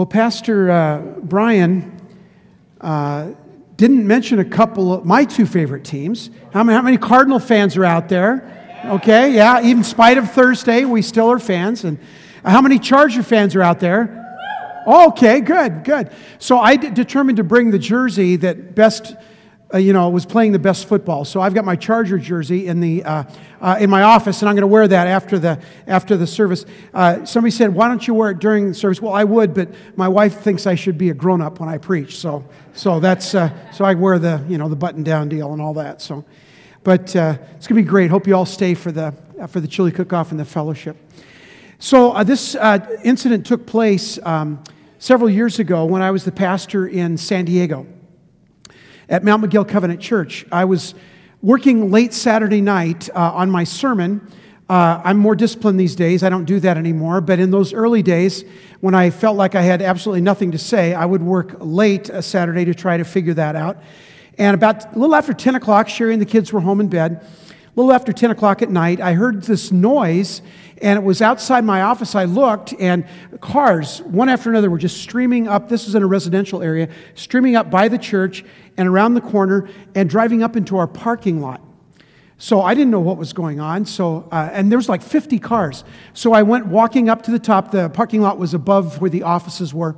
Well, Pastor uh, Brian uh, didn't mention a couple of my two favorite teams. How many, how many Cardinal fans are out there? Okay, yeah, even spite of Thursday, we still are fans. And how many Charger fans are out there? Okay, good, good. So I d- determined to bring the jersey that best uh, you know, was playing the best football. So I've got my Charger jersey in the uh, uh, in my office, and I'm going to wear that after the after the service. Uh, somebody said, "Why don't you wear it during the service?" Well, I would, but my wife thinks I should be a grown up when I preach. So so that's uh, so I wear the you know the button down deal and all that. So, but uh, it's going to be great. Hope you all stay for the for the chili cook off and the fellowship. So this incident took place um, several years ago when I was the pastor in San Diego at Mount Miguel Covenant Church. I was working late Saturday night uh, on my sermon. Uh, I'm more disciplined these days. I don't do that anymore. But in those early days, when I felt like I had absolutely nothing to say, I would work late a Saturday to try to figure that out. And about a little after 10 o'clock, Sherry and the kids were home in bed. Little after 10 o'clock at night, I heard this noise and it was outside my office. I looked, and cars, one after another, were just streaming up. This is in a residential area, streaming up by the church and around the corner and driving up into our parking lot. So I didn't know what was going on. So, uh, and there was like 50 cars. So I went walking up to the top. The parking lot was above where the offices were.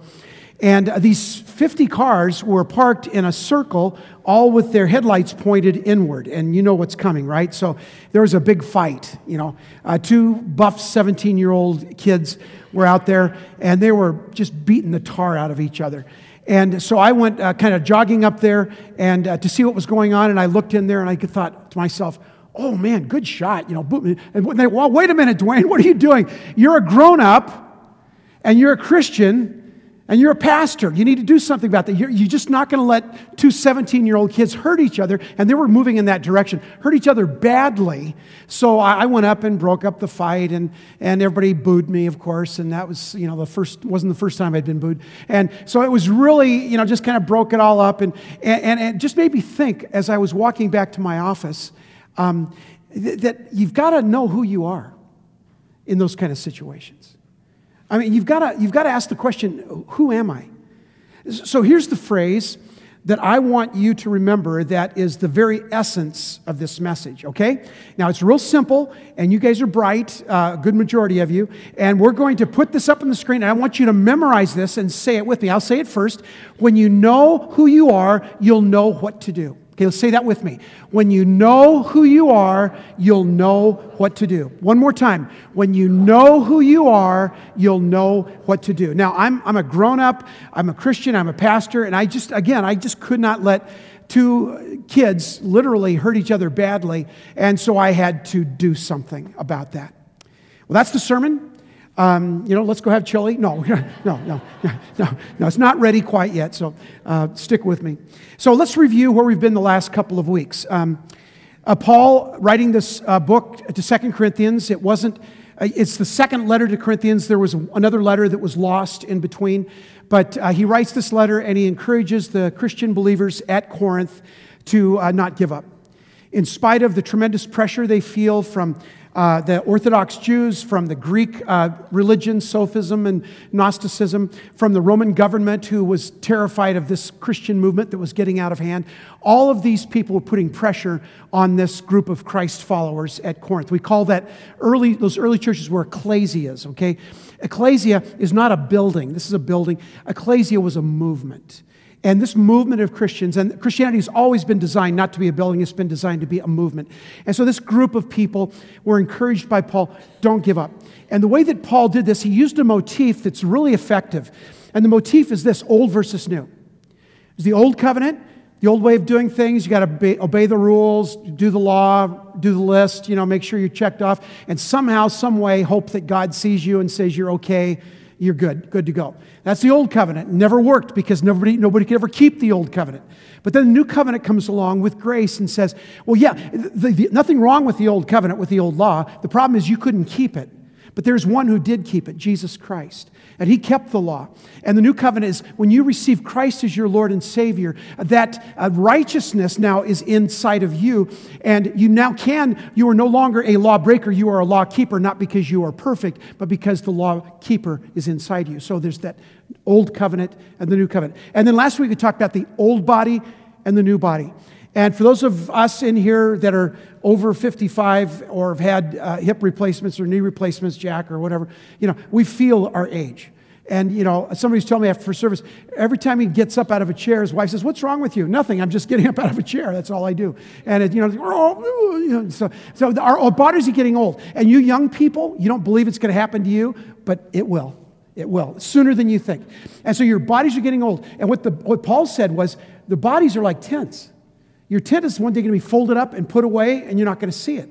And these 50 cars were parked in a circle, all with their headlights pointed inward. And you know what's coming, right? So there was a big fight. You know, uh, two buff 17 year old kids were out there, and they were just beating the tar out of each other. And so I went uh, kind of jogging up there and uh, to see what was going on. And I looked in there and I thought to myself, oh man, good shot. You know, and they, well, wait a minute, Dwayne, what are you doing? You're a grown up and you're a Christian and you're a pastor. You need to do something about that. You're, you're just not going to let two 17 year old kids hurt each other. And they were moving in that direction, hurt each other badly. So I, I, went up and broke up the fight, and, and everybody booed me, of course. And that was, you know, the first, wasn't the first time I'd been booed. And so it was really, you know, just kind of broke it all up. And, and, and it just made me think as I was walking back to my office um, th- that you've got to know who you are in those kind of situations. I mean, you've got to, you've to ask the question who am I? So here's the phrase that I want you to remember that is the very essence of this message, okay? Now, it's real simple, and you guys are bright, a uh, good majority of you, and we're going to put this up on the screen, and I want you to memorize this and say it with me. I'll say it first. When you know who you are, you'll know what to do. Okay, let's say that with me. When you know who you are, you'll know what to do. One more time. When you know who you are, you'll know what to do. Now, I'm, I'm a grown up, I'm a Christian, I'm a pastor, and I just, again, I just could not let two kids literally hurt each other badly, and so I had to do something about that. Well, that's the sermon. Um, you know, let's go have chili. No, no, no, no, no, it's not ready quite yet, so uh, stick with me. So let's review where we've been the last couple of weeks. Um, uh, Paul, writing this uh, book to Second Corinthians, it wasn't, uh, it's the second letter to Corinthians. There was another letter that was lost in between, but uh, he writes this letter and he encourages the Christian believers at Corinth to uh, not give up. In spite of the tremendous pressure they feel from uh, the Orthodox Jews, from the Greek uh, religion, Sophism and Gnosticism, from the Roman government who was terrified of this Christian movement that was getting out of hand. All of these people were putting pressure on this group of Christ followers at Corinth. We call that early, those early churches were ecclesias, okay? Ecclesia is not a building. This is a building. Ecclesia was a movement. And this movement of Christians, and Christianity has always been designed not to be a building, it's been designed to be a movement. And so this group of people were encouraged by Paul don't give up. And the way that Paul did this, he used a motif that's really effective. And the motif is this old versus new. It's the old covenant, the old way of doing things. You got to obey, the rules, do the law, do the list, you know, make sure you're checked off, and somehow, some way, hope that God sees you and says you're okay you're good, good to go. That's the old covenant. Never worked because nobody, nobody could ever keep the old covenant. But then the new covenant comes along with grace and says, well, yeah, the, the, nothing wrong with the old covenant, with the old law. The problem is you couldn't keep it. But there's one who did keep it, Jesus Christ. And he kept the law. And the new covenant is when you receive Christ as your Lord and Savior, that uh, righteousness now is inside of you. And you now can, you are no longer a lawbreaker, you are a law keeper, not because you are perfect, but because the law keeper is inside you. So there's that old covenant and the new covenant. And then last week we talked about the old body and the new body. And for those of us in here that are over 55 or have had uh, hip replacements or knee replacements, Jack, or whatever, you know, we feel our age. And, you know, somebody's told me after service, every time he gets up out of a chair, his wife says, What's wrong with you? Nothing. I'm just getting up out of a chair. That's all I do. And, it, you, know, oh, you know, so, so our, our bodies are getting old. And you young people, you don't believe it's going to happen to you, but it will. It will, sooner than you think. And so your bodies are getting old. And what, the, what Paul said was the bodies are like tents. Your tent is one day going to be folded up and put away, and you're not going to see it.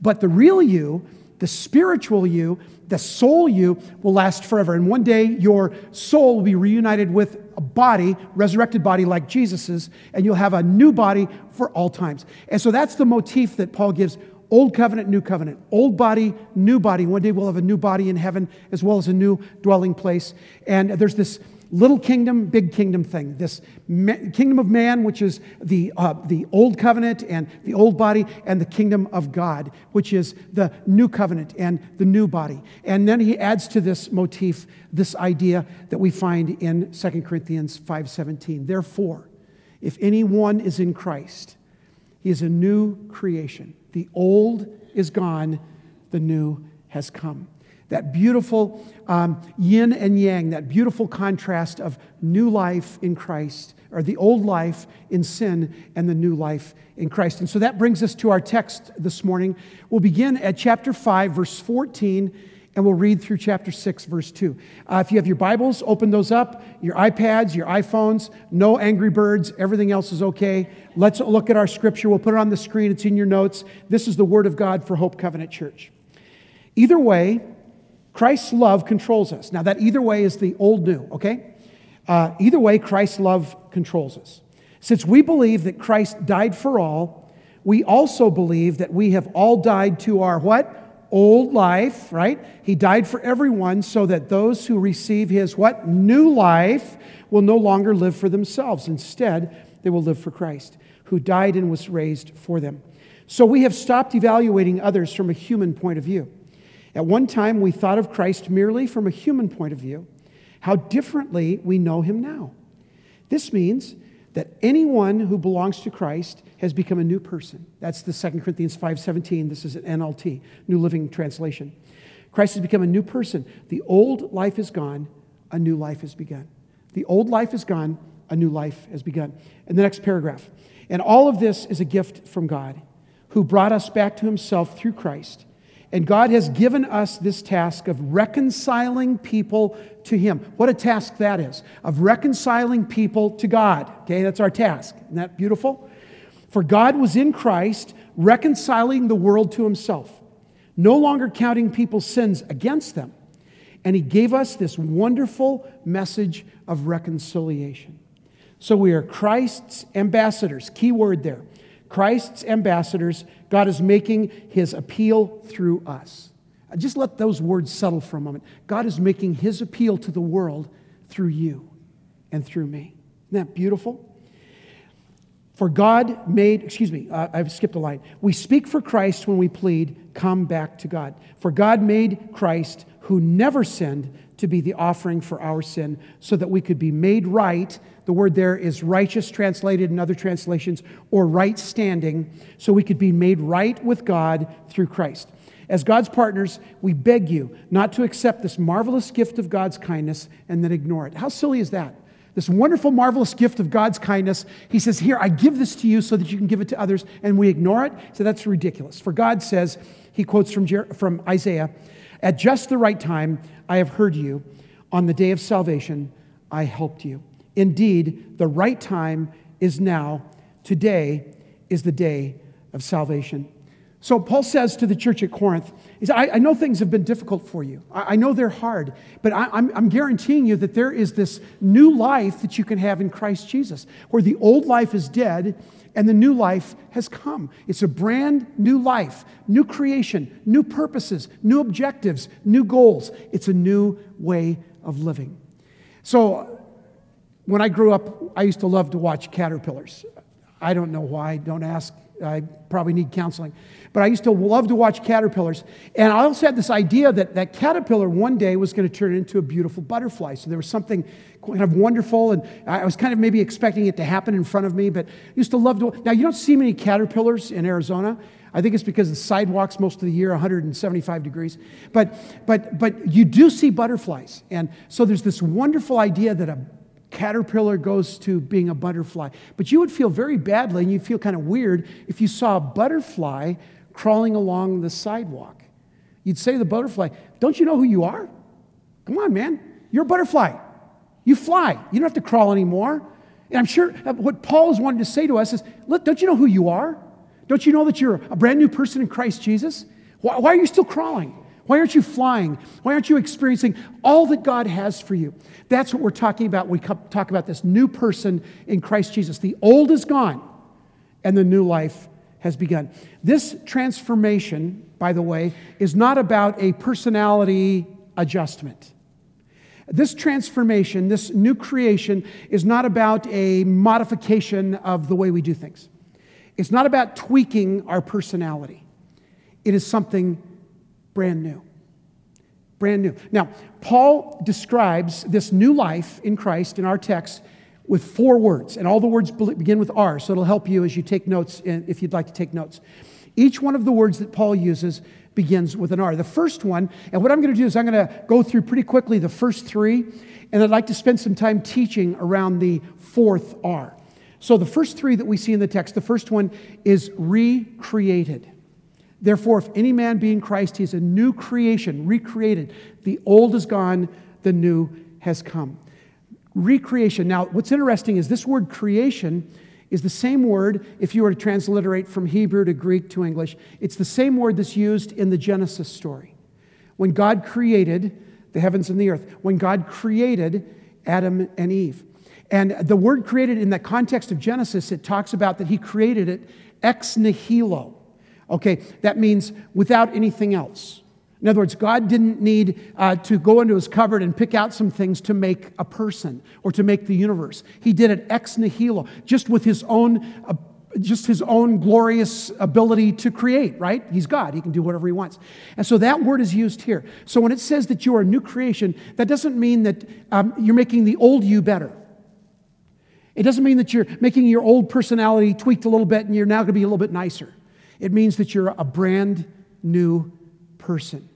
But the real you, the spiritual you, the soul you will last forever. And one day your soul will be reunited with a body, resurrected body like Jesus's, and you'll have a new body for all times. And so that's the motif that Paul gives Old covenant, new covenant. Old body, new body. One day we'll have a new body in heaven as well as a new dwelling place. And there's this little kingdom, big kingdom thing. This kingdom of man, which is the, uh, the old covenant and the old body, and the kingdom of God, which is the new covenant and the new body. And then he adds to this motif this idea that we find in 2 Corinthians 5:17. Therefore, if anyone is in Christ, he is a new creation. The old is gone, the new has come. That beautiful um, yin and yang, that beautiful contrast of new life in Christ, or the old life in sin and the new life in Christ. And so that brings us to our text this morning. We'll begin at chapter 5, verse 14 and we'll read through chapter 6, verse 2. Uh, if you have your Bibles, open those up. Your iPads, your iPhones, no Angry Birds, everything else is okay. Let's look at our scripture. We'll put it on the screen, it's in your notes. This is the Word of God for Hope Covenant Church. Either way, Christ's love controls us. Now, that either way is the old new, okay? Uh, either way, Christ's love controls us. Since we believe that Christ died for all, we also believe that we have all died to our what? old life, right? He died for everyone so that those who receive his what? New life will no longer live for themselves. Instead, they will live for Christ, who died and was raised for them. So we have stopped evaluating others from a human point of view. At one time, we thought of Christ merely from a human point of view. How differently we know him now. This means that anyone who belongs to Christ has become a new person. That's the 2 Corinthians 5:17. This is an NLT, New Living Translation. Christ has become a new person. The old life is gone, a new life has begun. The old life is gone, a new life has begun. In the next paragraph. And all of this is a gift from God, who brought us back to himself through Christ and God has given us this task of reconciling people to Him. What a task that is, of reconciling people to God. Okay, that's our task. Isn't that beautiful? For God was in Christ reconciling the world to Himself, no longer counting people's sins against them. And He gave us this wonderful message of reconciliation. So we are Christ's ambassadors. Key word there. Christ's ambassadors, God is making his appeal through us. Just let those words settle for a moment. God is making his appeal to the world through you and through me. Isn't that beautiful? For God made, excuse me, uh, I've skipped a line. We speak for Christ when we plead, come back to God. For God made Christ, who never sinned, to be the offering for our sin so that we could be made right. The word there is righteous, translated in other translations, or right standing, so we could be made right with God through Christ. As God's partners, we beg you not to accept this marvelous gift of God's kindness and then ignore it. How silly is that? This wonderful, marvelous gift of God's kindness. He says, Here, I give this to you so that you can give it to others, and we ignore it. So that's ridiculous. For God says, He quotes from, Jer- from Isaiah, At just the right time, I have heard you. On the day of salvation, I helped you. Indeed, the right time is now. Today is the day of salvation. So Paul says to the church at Corinth, he said, I, I know things have been difficult for you. I, I know they're hard, but I, I'm, I'm guaranteeing you that there is this new life that you can have in Christ Jesus, where the old life is dead and the new life has come. It's a brand new life, new creation, new purposes, new objectives, new goals. It's a new way of living. So when I grew up, I used to love to watch caterpillars. I don't know why, don't ask. I probably need counseling. But I used to love to watch caterpillars. And I also had this idea that that caterpillar one day was going to turn into a beautiful butterfly. So there was something kind of wonderful. And I was kind of maybe expecting it to happen in front of me. But I used to love to. Now, you don't see many caterpillars in Arizona. I think it's because the sidewalks most of the year 175 degrees. But, but, but you do see butterflies. And so there's this wonderful idea that a caterpillar goes to being a butterfly. But you would feel very badly and you'd feel kind of weird if you saw a butterfly crawling along the sidewalk. You'd say to the butterfly, Don't you know who you are? Come on, man. You're a butterfly. You fly. You don't have to crawl anymore. And I'm sure uh, what Paul is wanting to say to us is Look, don't you know who you are? Don't you know that you're a brand new person in Christ Jesus? Why, why are you still crawling? Why aren't you flying? Why aren't you experiencing all that God has for you? That's what we're talking about when we talk about this new person in Christ Jesus. The old is gone, and the new life has begun. This transformation, by the way, is not about a personality adjustment. This transformation, this new creation, is not about a modification of the way we do things. It's not about tweaking our personality. It is something brand new. Brand new. Now, Paul describes this new life in Christ in our text with four words, and all the words begin with R, so it'll help you as you take notes if you'd like to take notes. Each one of the words that Paul uses begins with an R. The first one, and what I'm going to do is I'm going to go through pretty quickly the first three, and I'd like to spend some time teaching around the fourth R. So the first three that we see in the text, the first one is recreated. Therefore, if any man be in Christ, he is a new creation, recreated. The old is gone, the new has come. Recreation. Now, what's interesting is this word creation is the same word, if you were to transliterate from Hebrew to Greek to English, it's the same word that's used in the Genesis story. When God created the heavens and the earth, when God created Adam and Eve. And the word created in the context of Genesis, it talks about that he created it ex nihilo. Okay, that means without anything else. In other words, God didn't need uh, to go into his cupboard and pick out some things to make a person or to make the universe. He did it ex nihilo, just with his own. Uh, just his own glorious ability to create, right? He's God. He can do whatever he wants. And so that word is used here. So when it says that you are a new creation, that doesn't mean that um, you're making the old you better. It doesn't mean that you're making your old personality tweaked a little bit and you're now going to be a little bit nicer. It means that you're a brand new person,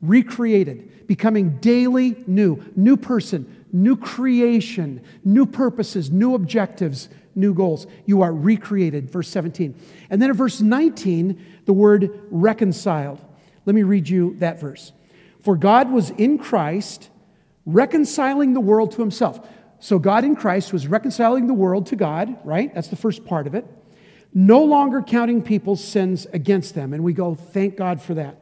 recreated, becoming daily new, new person, new creation, new purposes, new objectives, new goals. You are recreated, verse 17. And then in verse 19, the word reconciled. Let me read you that verse. For God was in Christ reconciling the world to himself. So God in Christ was reconciling the world to God, right? That's the first part of it no longer counting people's sins against them. And we go, thank God for that.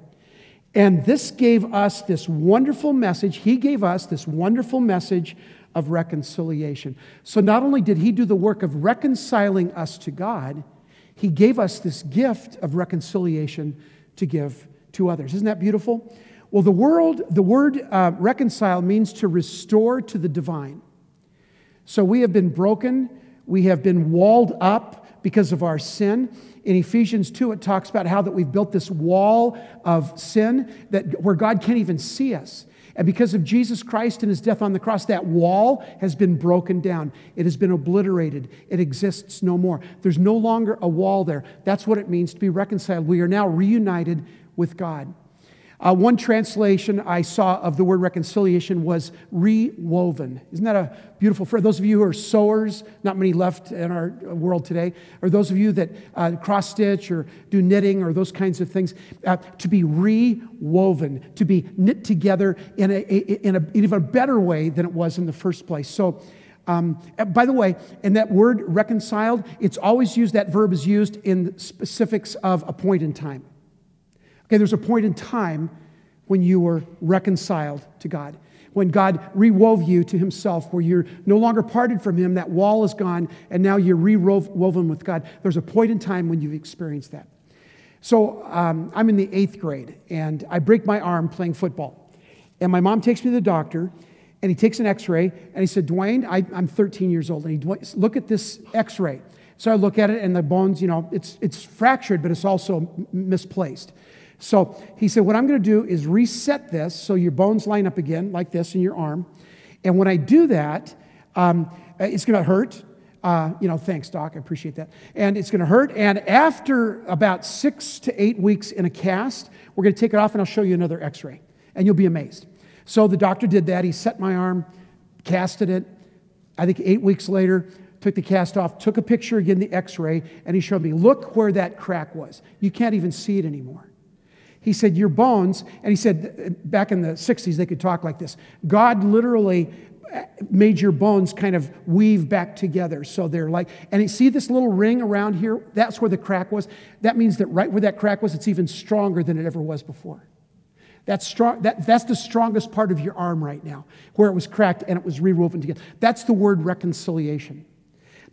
And this gave us this wonderful message. He gave us this wonderful message of reconciliation. So not only did He do the work of reconciling us to God, He gave us this gift of reconciliation to give to others. Isn't that beautiful? Well, the, world, the word uh, reconcile means to restore to the divine. So we have been broken, we have been walled up, because of our sin. In Ephesians 2, it talks about how that we've built this wall of sin that where God can't even see us. And because of Jesus Christ and his death on the cross, that wall has been broken down. It has been obliterated. It exists no more. There's no longer a wall there. That's what it means to be reconciled. We are now reunited with God. Uh, one translation I saw of the word reconciliation was rewoven. Isn't that a beautiful phrase? Those of you who are sewers, not many left in our world today, or those of you that uh, cross stitch or do knitting or those kinds of things, uh, to be rewoven, to be knit together in a, in a even a better way than it was in the first place. So, um, by the way, in that word reconciled, it's always used, that verb is used in specifics of a point in time. Okay, there's a point in time when you were reconciled to God, when God rewove you to Himself, where you're no longer parted from Him, that wall is gone, and now you're rewoven with God. There's a point in time when you've experienced that. So um, I'm in the eighth grade, and I break my arm playing football. And my mom takes me to the doctor, and he takes an x ray, and he said, Dwayne, I, am 13 years old, and he, look at this x ray. So I look at it, and the bones, you know, it's, it's fractured, but it's also misplaced. So he said, What I'm going to do is reset this so your bones line up again, like this in your arm. And when I do that, um, it's going to hurt. Uh, you know, thanks, Doc. I appreciate that. And it's going to hurt. And after about six to eight weeks in a cast, we're going to take it off and I'll show you another x ray. And you'll be amazed. So the doctor did that. He set my arm, casted it. I think eight weeks later, took the cast off, took a picture again, the x ray, and he showed me, look where that crack was. You can't even see it anymore. He said, Your bones, and he said, back in the 60s, they could talk like this God literally made your bones kind of weave back together. So they're like, and you see this little ring around here? That's where the crack was. That means that right where that crack was, it's even stronger than it ever was before. That's, strong, that, that's the strongest part of your arm right now, where it was cracked and it was rewoven together. That's the word reconciliation.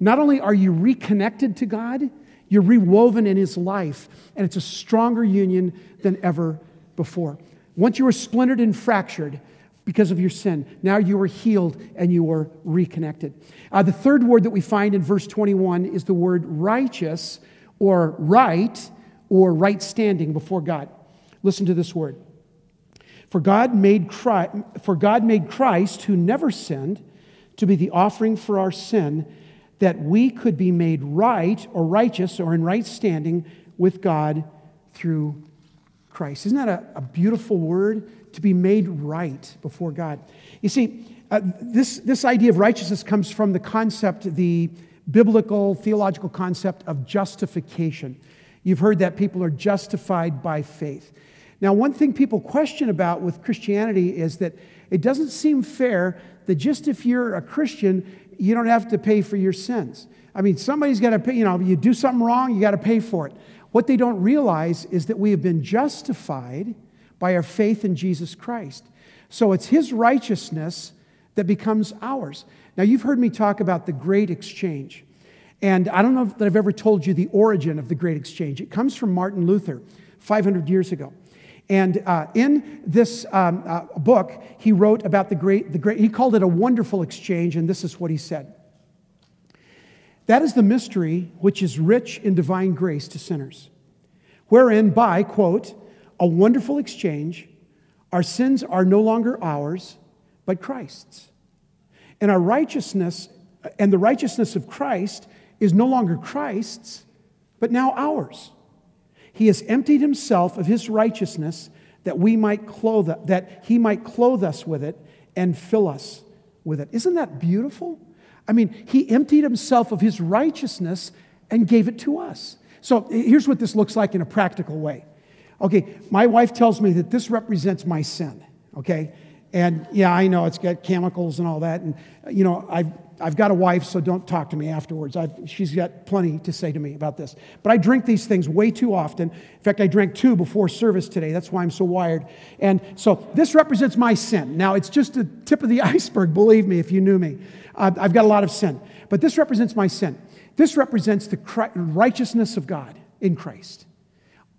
Not only are you reconnected to God, you're rewoven in His life, and it's a stronger union than ever before. Once you were splintered and fractured, because of your sin. Now you are healed and you are reconnected. Uh, the third word that we find in verse 21 is the word righteous or right or right standing before God. Listen to this word. For God made Christ, for God made Christ who never sinned to be the offering for our sin that we could be made right or righteous or in right standing with God through Christ. Isn't that a, a beautiful word? to be made right before God. You see, uh, this, this idea of righteousness comes from the concept, the biblical, theological concept of justification. You've heard that people are justified by faith. Now, one thing people question about with Christianity is that it doesn't seem fair that just if you're a Christian, you don't have to pay for your sins. I mean, somebody's got to pay, you know, you do something wrong, you got to pay for it. What they don't realize is that we have been justified by our faith in Jesus Christ. So it's His righteousness that becomes ours. Now, you've heard me talk about the great exchange. And I don't know that I've ever told you the origin of the great exchange. It comes from Martin Luther 500 years ago. And uh, in this um, uh, book, he wrote about the great, the great, he called it a wonderful exchange, and this is what he said That is the mystery which is rich in divine grace to sinners, wherein by, quote, a wonderful exchange. Our sins are no longer ours, but Christ's. And our righteousness, and the righteousness of Christ is no longer Christ's, but now ours. He has emptied himself of his righteousness that we might clothe that he might clothe us with it and fill us with it. Isn't that beautiful? I mean, he emptied himself of his righteousness and gave it to us. So here's what this looks like in a practical way. Okay, my wife tells me that this represents my sin, okay? And yeah, I know it's got chemicals and all that. And, you know, I've, I've got a wife, so don't talk to me afterwards. I've, she's got plenty to say to me about this. But I drink these things way too often. In fact, I drank two before service today. That's why I'm so wired. And so this represents my sin. Now, it's just the tip of the iceberg, believe me, if you knew me. I've got a lot of sin. But this represents my sin. This represents the righteousness of God in Christ.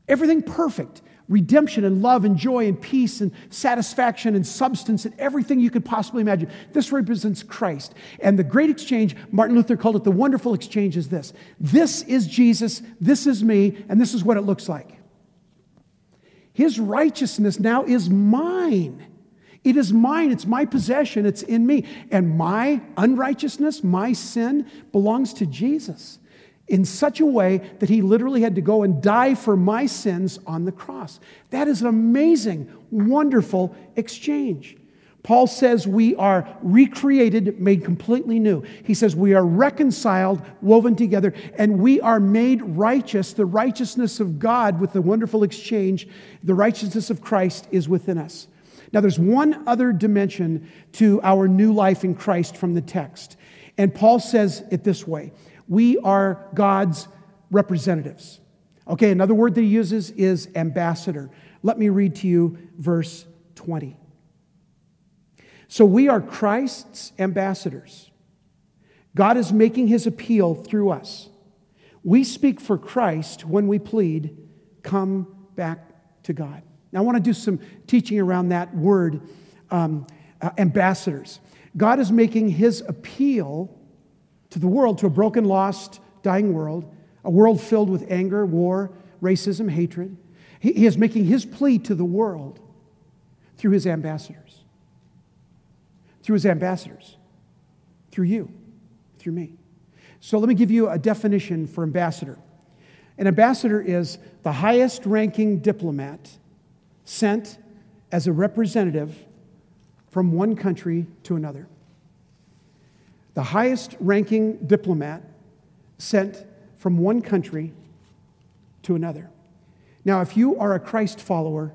Everything perfect redemption and love and joy and peace and satisfaction and substance and everything you could possibly imagine. This represents Christ. And the great exchange, Martin Luther called it the wonderful exchange, is this this is Jesus, this is me, and this is what it looks like. His righteousness now is mine. It is mine. It's my possession. It's in me. And my unrighteousness, my sin, belongs to Jesus in such a way that he literally had to go and die for my sins on the cross. That is an amazing, wonderful exchange. Paul says we are recreated, made completely new. He says we are reconciled, woven together, and we are made righteous. The righteousness of God with the wonderful exchange, the righteousness of Christ is within us. Now, there's one other dimension to our new life in Christ from the text. And Paul says it this way we are God's representatives. Okay, another word that he uses is ambassador. Let me read to you verse 20. So we are Christ's ambassadors. God is making his appeal through us. We speak for Christ when we plead, come back to God. Now, I want to do some teaching around that word, um, uh, ambassadors. God is making his appeal to the world, to a broken, lost, dying world, a world filled with anger, war, racism, hatred. He, he is making his plea to the world through his ambassadors. Through his ambassadors. Through you. Through me. So let me give you a definition for ambassador. An ambassador is the highest ranking diplomat sent as a representative from one country to another. The highest ranking diplomat sent from one country to another. Now, if you are a Christ follower,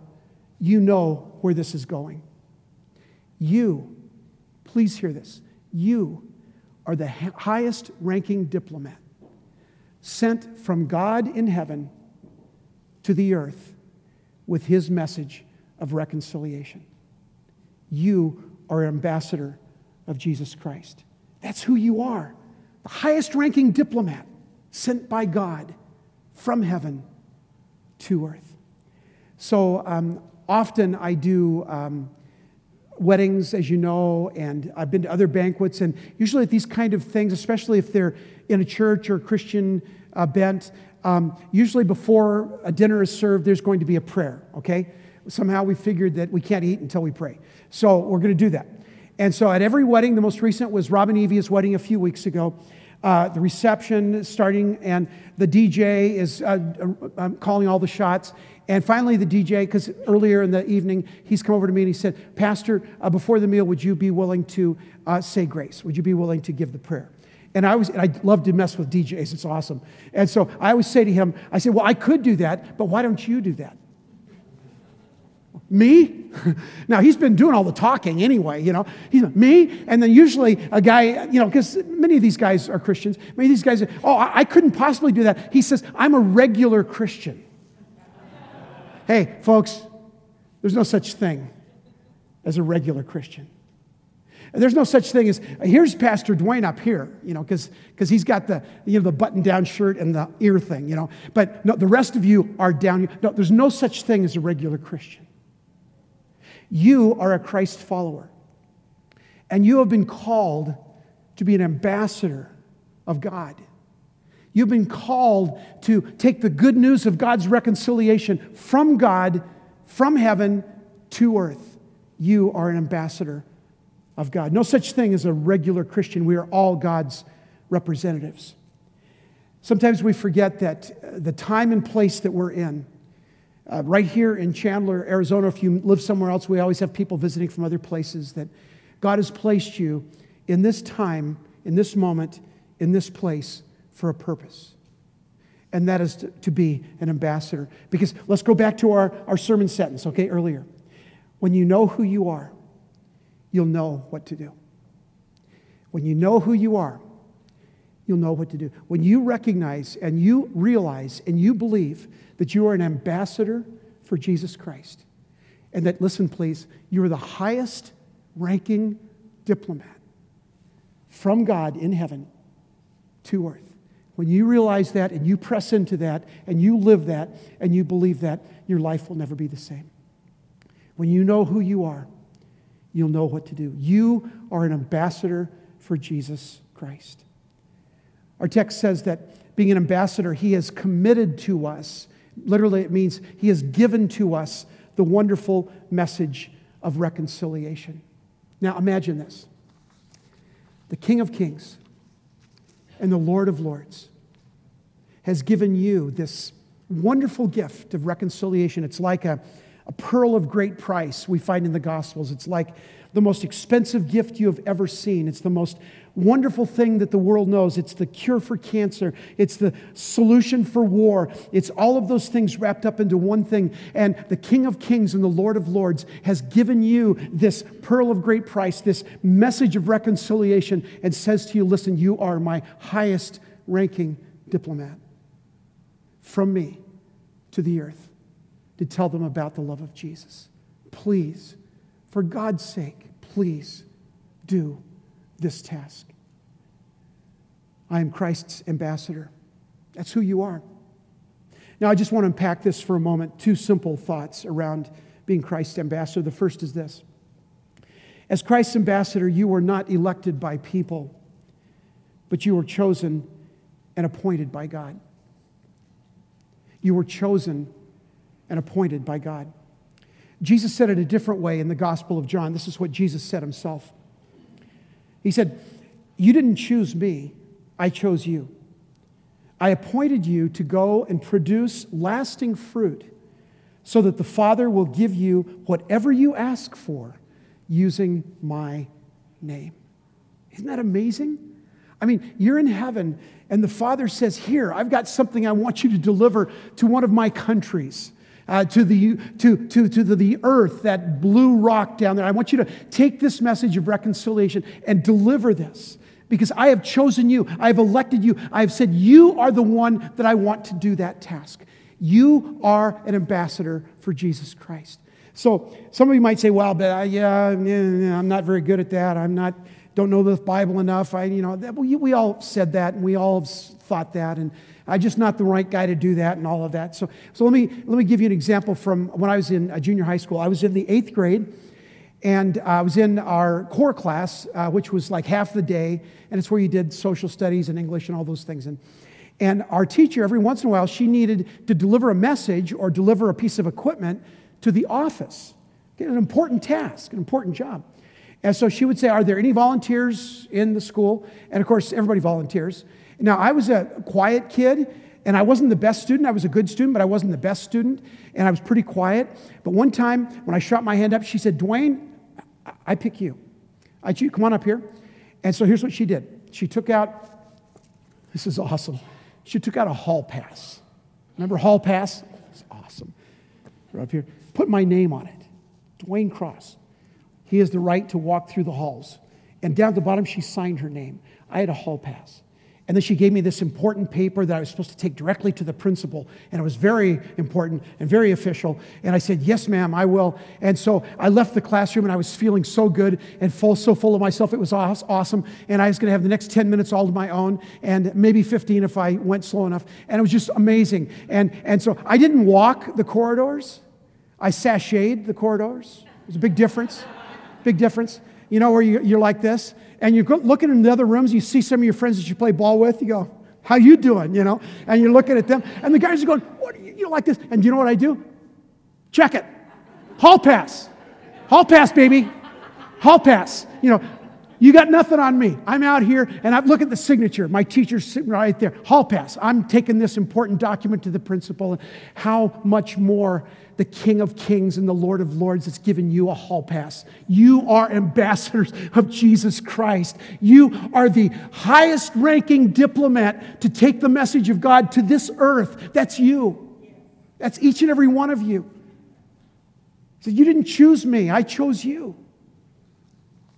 you know where this is going. You, please hear this, you are the highest ranking diplomat sent from God in heaven to the earth with his message of reconciliation. You are ambassador of Jesus Christ. That's who you are. The highest ranking diplomat sent by God from heaven to earth. So um, often I do um, weddings, as you know, and I've been to other banquets, and usually at these kind of things, especially if they're in a church or a Christian uh, bent, um, usually before a dinner is served, there's going to be a prayer, okay? Somehow we figured that we can't eat until we pray. So we're going to do that. And so at every wedding, the most recent was Robin Evia's wedding a few weeks ago. Uh, the reception starting, and the DJ is uh, uh, calling all the shots. And finally, the DJ, because earlier in the evening, he's come over to me and he said, Pastor, uh, before the meal, would you be willing to uh, say grace? Would you be willing to give the prayer? And I, was, I love to mess with DJs, it's awesome. And so I always say to him, I say, Well, I could do that, but why don't you do that? Me? now he's been doing all the talking anyway, you know. He's me, and then usually a guy, you know, because many of these guys are Christians. Many of these guys, oh, I couldn't possibly do that. He says, I'm a regular Christian. hey, folks, there's no such thing as a regular Christian. There's no such thing as here's Pastor Dwayne up here, you know, because he's got the you know the button-down shirt and the ear thing, you know. But no, the rest of you are down. No, there's no such thing as a regular Christian. You are a Christ follower, and you have been called to be an ambassador of God. You've been called to take the good news of God's reconciliation from God, from heaven to earth. You are an ambassador of God. No such thing as a regular Christian. We are all God's representatives. Sometimes we forget that uh, the time and place that we're in, uh, right here in Chandler, Arizona, if you live somewhere else, we always have people visiting from other places, that God has placed you in this time, in this moment, in this place for a purpose. And that is to, to be an ambassador. Because let's go back to our, our sermon sentence, okay, earlier. When you know who you are, you'll know what to do. When you know who you are, you'll know what to do. When you recognize and you realize and you believe that you are an ambassador for Jesus Christ, and that, listen, please, you are the highest ranking diplomat from God in heaven to earth. When you realize that and you press into that and you live that and you believe that, your life will never be the same. When you know who you are, you'll know what to do. You are an ambassador for Jesus Christ. Our text says that being an ambassador, he has committed to us. Literally, it means he has given to us the wonderful message of reconciliation. Now, imagine this the King of Kings and the Lord of Lords has given you this wonderful gift of reconciliation. It's like a a pearl of great price we find in the Gospels. It's like the most expensive gift you have ever seen. It's the most wonderful thing that the world knows. It's the cure for cancer. It's the solution for war. It's all of those things wrapped up into one thing. And the King of Kings and the Lord of Lords has given you this pearl of great price, this message of reconciliation, and says to you, Listen, you are my highest ranking diplomat from me to the earth to tell them about the love of Jesus. Please, for God's sake, please do this task. I am Christ's ambassador. That's who you are. Now, I just want to unpack this for a moment. Two simple thoughts around being Christ's ambassador. The first is this As Christ's ambassador, you were not elected by people, but you were chosen and appointed by God. You were chosen and appointed by God. Jesus said it a different way in the Gospel of John. This is what Jesus said himself. He said, You didn't choose me, I chose you. I appointed you to go and produce lasting fruit so that the Father will give you whatever you ask for using my name. Isn't that amazing? I mean, you're in heaven, and the Father says, Here, I've got something I want you to deliver to one of my countries. Uh, to, the, to, to, to the, the earth, that blue rock down there. I want you to take this message of reconciliation and deliver this because I have chosen you. I have elected you. I have said, You are the one that I want to do that task. You are an ambassador for Jesus Christ. So some of you might say, Well, but I, yeah, I'm not very good at that. I'm not, don't know the Bible enough. I, you know, we, all said that and we all have thought that. And I'm just not the right guy to do that and all of that. So, so let, me, let me give you an example from when I was in uh, junior high school. I was in the eighth grade and I was in our core class, uh, which was like half the day, and it's where you did social studies and English and all those things. And, and our teacher, every once in a while, she needed to deliver a message or deliver a piece of equipment to the office. Get an important task, an important job. And so she would say, Are there any volunteers in the school? And of course, everybody volunteers. Now, I was a quiet kid, and I wasn't the best student. I was a good student, but I wasn't the best student, and I was pretty quiet. But one time, when I shot my hand up, she said, Dwayne, I pick you. I choose, come on up here. And so here's what she did. She took out, this is awesome. She took out a hall pass. Remember hall pass? It's awesome. Right up here. Put my name on it. Dwayne Cross. He has the right to walk through the halls. And down at the bottom, she signed her name. I had a hall pass. And then she gave me this important paper that I was supposed to take directly to the principal. And it was very important and very official. And I said, Yes, ma'am, I will. And so I left the classroom and I was feeling so good and full, so full of myself. It was awesome. And I was going to have the next 10 minutes all to my own and maybe 15 if I went slow enough. And it was just amazing. And, and so I didn't walk the corridors, I sashayed the corridors. There's a big difference. Big difference. You know, where you're like this and you're looking in the other rooms, you see some of your friends that you play ball with, you go, how you doing, you know? And you're looking at them, and the guys are going, what, you, you like this? And you know what I do? Check it. Hall pass. Hall pass, baby. Hall pass. You know, you got nothing on me. I'm out here and I look at the signature. My teacher's sitting right there. Hall pass. I'm taking this important document to the principal. And how much more the King of Kings and the Lord of Lords has given you a hall pass. You are ambassadors of Jesus Christ. You are the highest ranking diplomat to take the message of God to this earth. That's you. That's each and every one of you. So you didn't choose me, I chose you.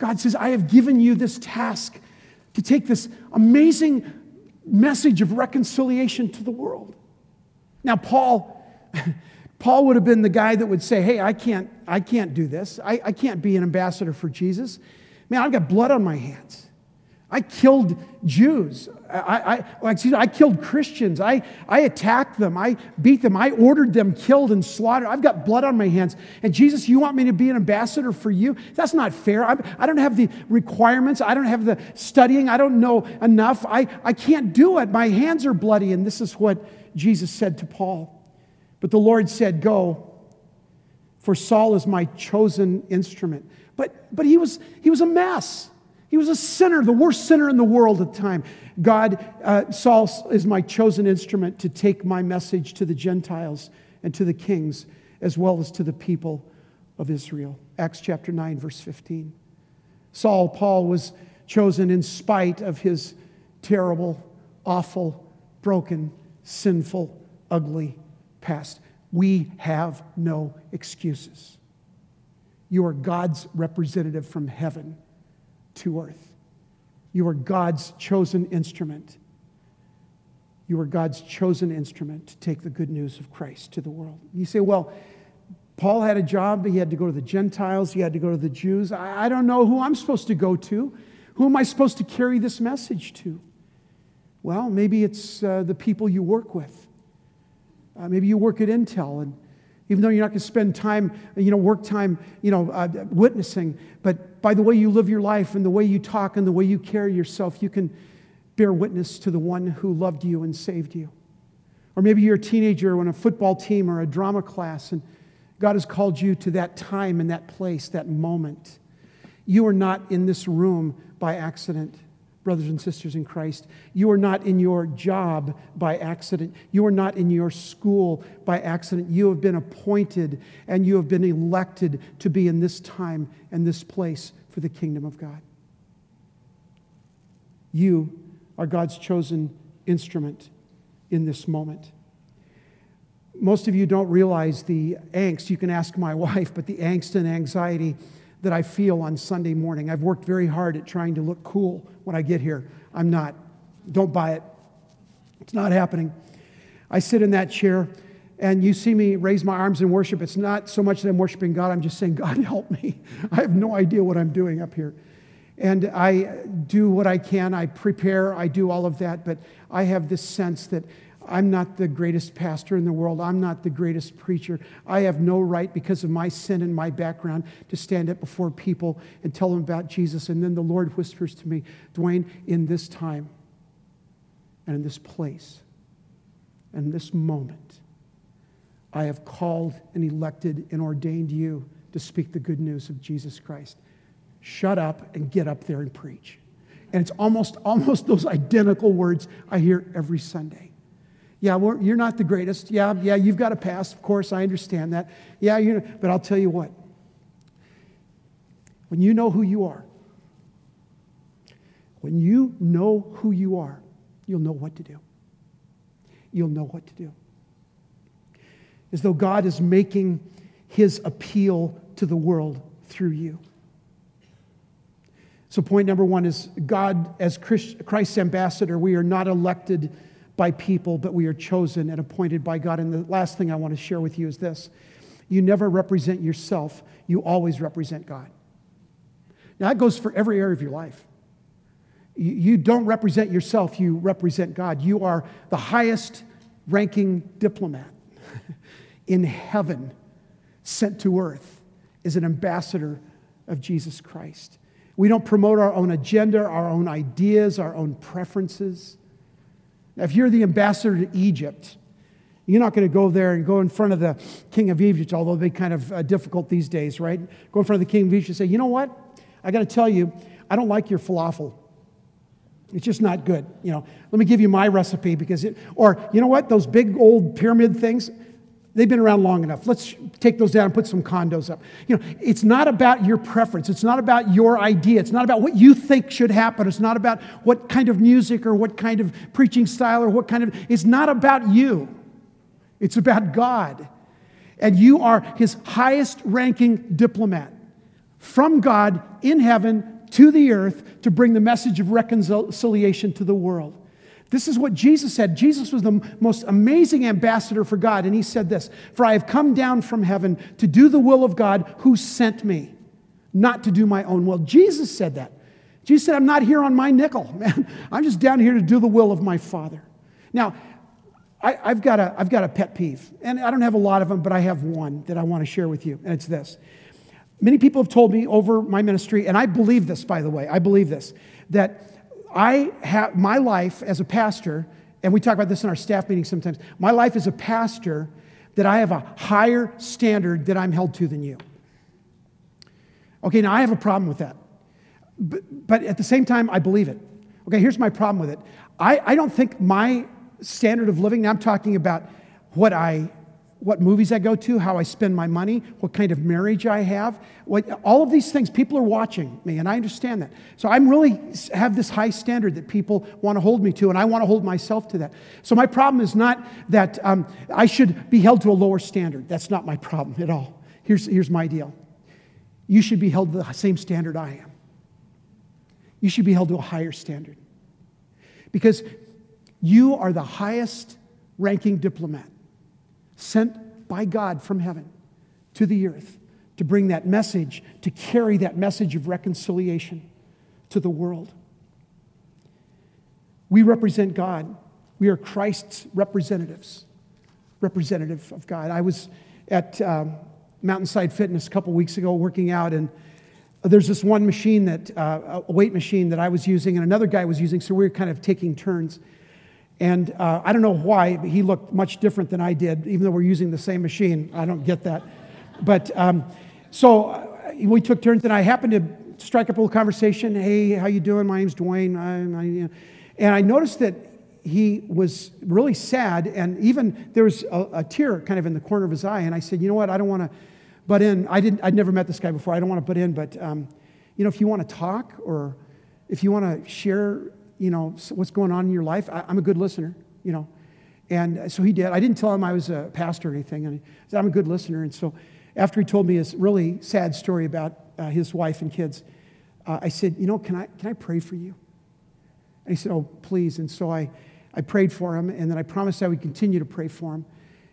God says, I have given you this task to take this amazing message of reconciliation to the world. Now, Paul, Paul would have been the guy that would say, Hey, I can't, I can't do this. I, I can't be an ambassador for Jesus. Man, I've got blood on my hands. I killed Jews. I, I, excuse me, I killed Christians. I, I attacked them. I beat them. I ordered them killed and slaughtered. I've got blood on my hands. And Jesus, you want me to be an ambassador for you? That's not fair. I, I don't have the requirements. I don't have the studying. I don't know enough. I, I can't do it. My hands are bloody. And this is what Jesus said to Paul. But the Lord said, Go, for Saul is my chosen instrument. But, but he, was, he was a mess. He was a sinner, the worst sinner in the world at the time. God, uh, Saul is my chosen instrument to take my message to the Gentiles and to the kings, as well as to the people of Israel. Acts chapter 9, verse 15. Saul, Paul, was chosen in spite of his terrible, awful, broken, sinful, ugly past. We have no excuses. You are God's representative from heaven to earth. You are God's chosen instrument. You are God's chosen instrument to take the good news of Christ to the world. You say, well, Paul had a job, but he had to go to the Gentiles, he had to go to the Jews. I, I don't know who I'm supposed to go to. Who am I supposed to carry this message to? Well, maybe it's uh, the people you work with. Uh, maybe you work at Intel, and even though you're not going to spend time, you know, work time, you know, uh, witnessing, but by the way you live your life and the way you talk and the way you carry yourself, you can bear witness to the one who loved you and saved you. Or maybe you're a teenager on a football team or a drama class, and God has called you to that time and that place, that moment. You are not in this room by accident, brothers and sisters in Christ. You are not in your job by accident. You are not in your school by accident. You have been appointed and you have been elected to be in this time and this place for the kingdom of God. You are God's chosen instrument in this moment. Most of you don't realize the angst. You can ask my wife, but the angst and anxiety that I feel on Sunday morning. I've worked very hard at trying to look cool when I get here. I'm not. Don't buy it. It's not happening. I sit in that chair and you see me raise my arms in worship. It's not so much that I'm worshiping God, I'm just saying, God, help me. I have no idea what I'm doing up here. And I do what I can. I prepare, I do all of that, but I have this sense that I'm not the greatest pastor in the world. I'm not the greatest preacher. I have no right, because of my sin and my background, to stand up before people and tell them about Jesus. And then the Lord whispers to me, Dwayne, in this time and in this place and this moment, I have called and elected and ordained you to speak the good news of Jesus Christ. Shut up and get up there and preach. And it's almost, almost those identical words I hear every Sunday. Yeah, you're not the greatest. Yeah, yeah, you've got a past. Of course, I understand that. Yeah, you but I'll tell you what. When you know who you are, when you know who you are, you'll know what to do. You'll know what to do. As though God is making his appeal to the world through you. So, point number one is God, as Christ's ambassador, we are not elected by people, but we are chosen and appointed by God. And the last thing I want to share with you is this you never represent yourself, you always represent God. Now, that goes for every area of your life. You don't represent yourself, you represent God. You are the highest ranking diplomat in heaven sent to earth as an ambassador of Jesus Christ. We don't promote our own agenda, our own ideas, our own preferences. Now, if you're the ambassador to Egypt, you're not going to go there and go in front of the king of Egypt, although they kind of uh, difficult these days, right? Go in front of the king of Egypt and say, you know what? I got to tell you, I don't like your falafel. It's just not good. You know, let me give you my recipe because it, or you know what? Those big old pyramid things, They've been around long enough. Let's take those down and put some condos up. You know, it's not about your preference. It's not about your idea. It's not about what you think should happen. It's not about what kind of music or what kind of preaching style or what kind of, it's not about you. It's about God. And you are his highest ranking diplomat from God in heaven to the earth to bring the message of reconciliation to the world. This is what Jesus said. Jesus was the most amazing ambassador for God. And he said this For I have come down from heaven to do the will of God who sent me, not to do my own will. Jesus said that. Jesus said, I'm not here on my nickel, man. I'm just down here to do the will of my Father. Now, I, have got a, I've got a pet peeve, and I don't have a lot of them, but I have one that I want to share with you, and it's this. Many people have told me over my ministry, and I believe this, by the way, I believe this, that I have my life as a pastor, and we talk about this in our staff meetings sometimes. My life as a pastor, that I have a higher standard that I'm held to than you. Okay, now I have a problem with that. But, but at the same time, I believe it. Okay, here's my problem with it. I, I don't think my standard of living, now I'm talking about what I what movies I go to, how I spend my money, what kind of marriage I have, what, all of these things. People are watching me, and I understand that. So I'm really have this high standard that people want to hold me to, and I want to hold myself to that. So my problem is not that um, I should be held to a lower standard. That's not my problem at all. Here's, here's my deal. You should be held to the same standard I am. You should be held to a higher standard. Because you are the highest ranking diplomat sent by God from heaven to the earth to bring that message, to carry that message of reconciliation to the world. We represent God. We are Christ's representatives, representative of God. I was at um, Mountainside Fitness a couple weeks ago working out, and there's this one machine that, uh, a weight machine that I was using, and another guy was using, so we were kind of taking turns. And uh, I don't know why, but he looked much different than I did, even though we're using the same machine. I don't get that. But um, so uh, we took turns, and I happened to strike up a little conversation. Hey, how you doing? My name's Dwayne. I, I, you know. And I noticed that he was really sad, and even there was a, a, tear kind of in the corner of his eye. And I said, you know what? I don't want to butt in. I didn't. I'd never met this guy before. I don't want to butt in, but um, you know, if you want to talk or if you want to share, you know, what's going on in your life, I, I'm a good listener. You know, and so he did. I didn't tell him I was a pastor or anything, and he said I'm a good listener. And so after he told me his really sad story about uh, his wife and kids, uh, I said, you know, can I can I pray for you? And he said, oh, please. And so I. I prayed for him, and then I promised I would continue to pray for him.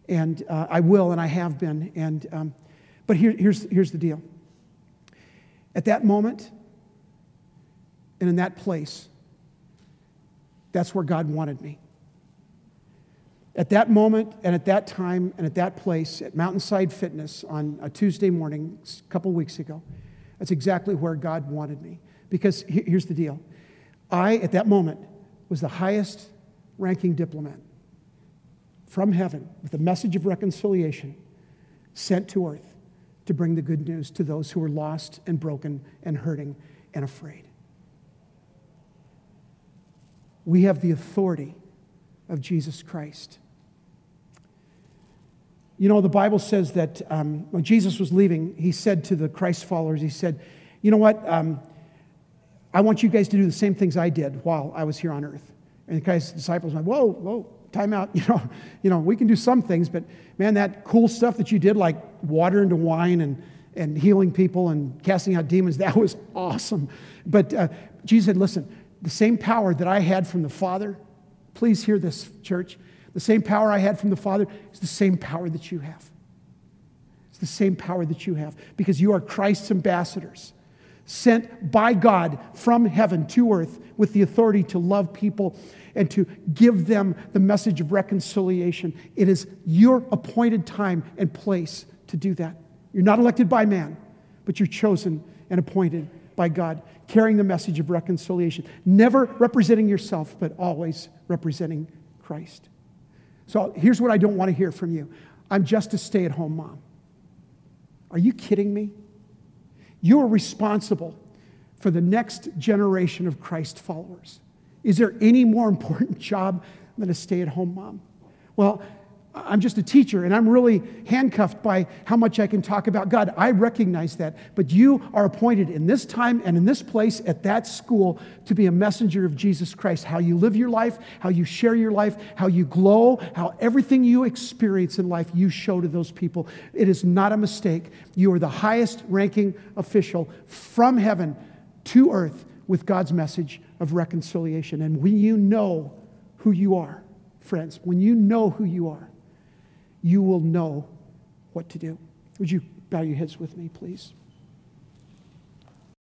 And uh, I will, and I have been. And, um, but here, here's, here's the deal. At that moment, and in that place, that's where God wanted me. At that moment, and at that time, and at that place, at Mountainside Fitness on a Tuesday morning a couple weeks ago, that's exactly where God wanted me. Because here's the deal I, at that moment, was the highest ranking diplomat from heaven with a message of reconciliation sent to earth to bring the good news to those who are lost and broken and hurting and afraid. We have the authority of Jesus Christ. You know, the Bible says that um, when Jesus was leaving, he said to the Christ followers, He said, You know what? Um, I want you guys to do the same things I did while I was here on earth. And the guy's disciples went, whoa, whoa, time out. You know, you know, we can do some things, but man, that cool stuff that you did, like water into wine and, and healing people and casting out demons, that was awesome. But uh, Jesus said, listen, the same power that I had from the Father, please hear this, church. The same power I had from the Father is the same power that you have. It's the same power that you have because you are Christ's ambassadors sent by God from heaven to earth with the authority to love people and to give them the message of reconciliation. It is your appointed time and place to do that. You're not elected by man, but you're chosen and appointed by God, carrying the message of reconciliation, never representing yourself, but always representing Christ. So here's what I don't want to hear from you I'm just a stay at home mom. Are you kidding me? You are responsible for the next generation of Christ followers. Is there any more important job than a stay at home mom? Well, I'm just a teacher and I'm really handcuffed by how much I can talk about God. I recognize that. But you are appointed in this time and in this place at that school to be a messenger of Jesus Christ. How you live your life, how you share your life, how you glow, how everything you experience in life you show to those people. It is not a mistake. You are the highest ranking official from heaven to earth with God's message of reconciliation. And when you know who you are, friends, when you know who you are, you will know what to do. Would you bow your heads with me, please?